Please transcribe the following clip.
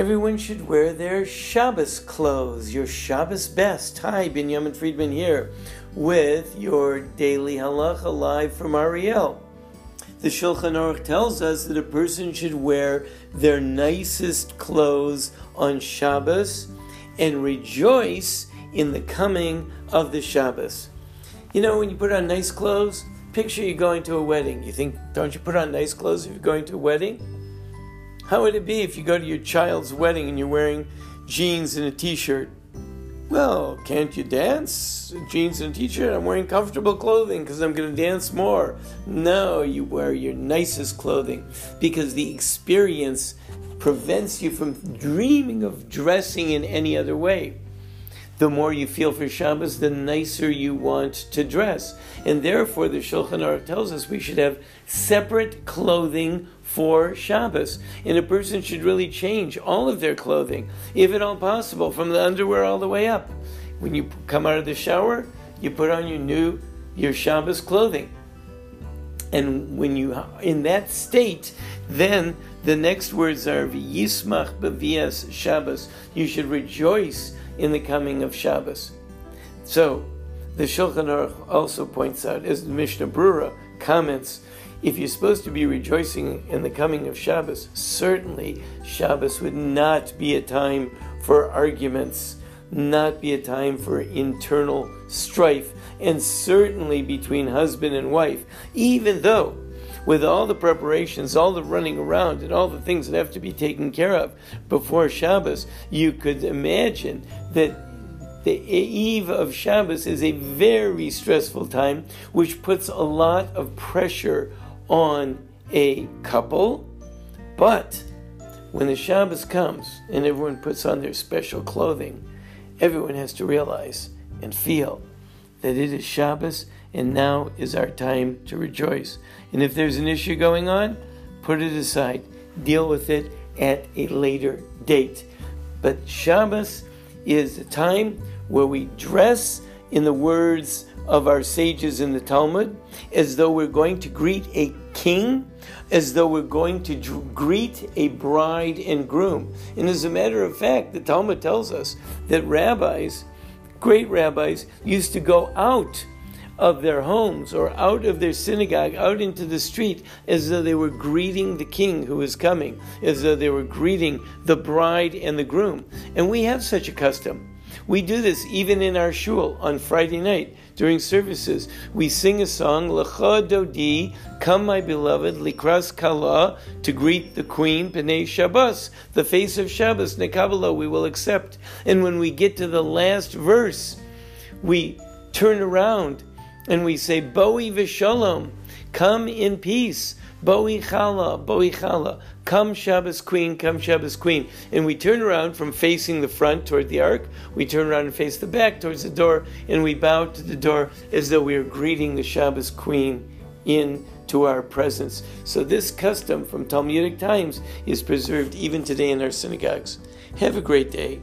Everyone should wear their Shabbos clothes, your Shabbos best. Hi, Binyamin Friedman here with your daily halacha live from Ariel. The Shulchan Aruch tells us that a person should wear their nicest clothes on Shabbos and rejoice in the coming of the Shabbos. You know, when you put on nice clothes, picture you're going to a wedding. You think, don't you put on nice clothes if you're going to a wedding? How would it be if you go to your child's wedding and you're wearing jeans and a t shirt? Well, can't you dance? Jeans and a t shirt? I'm wearing comfortable clothing because I'm going to dance more. No, you wear your nicest clothing because the experience prevents you from dreaming of dressing in any other way the more you feel for Shabbos, the nicer you want to dress. And therefore, the Shulchan Aruch tells us we should have separate clothing for Shabbos. And a person should really change all of their clothing, if at all possible, from the underwear all the way up. When you come out of the shower, you put on your new, your Shabbos clothing. And when you, in that state, then the next words are Yismach Bavias Shabbos. You should rejoice in the coming of Shabbos. So, the Shulchan Aruch also points out, as the Mishnah Brura comments, if you're supposed to be rejoicing in the coming of Shabbos, certainly Shabbos would not be a time for arguments, not be a time for internal strife, and certainly between husband and wife, even though with all the preparations, all the running around, and all the things that have to be taken care of before Shabbos, you could imagine that the eve of Shabbos is a very stressful time, which puts a lot of pressure on a couple. But when the Shabbos comes and everyone puts on their special clothing, everyone has to realize and feel that it is Shabbos and now is our time to rejoice. And if there's an issue going on, put it aside, deal with it at a later date. But Shabbos is a time where we dress in the words of our sages in the Talmud as though we're going to greet a king, as though we're going to greet a bride and groom. And as a matter of fact, the Talmud tells us that rabbis, great rabbis, used to go out of their homes or out of their synagogue, out into the street, as though they were greeting the king who is coming, as though they were greeting the bride and the groom. And we have such a custom. We do this even in our shul on Friday night during services. We sing a song, Lecha Dodi, Come My Beloved, Likras Kala, to greet the queen, Pnei Shabbos, the face of Shabbos, Nekabala, we will accept. And when we get to the last verse, we turn around and we say, Boi v'shalom, come in peace. Boi kala, boi kala, come Shabbos queen, come Shabbos queen. And we turn around from facing the front toward the ark, we turn around and face the back towards the door, and we bow to the door as though we are greeting the Shabbos queen in to our presence. So this custom from Talmudic times is preserved even today in our synagogues. Have a great day.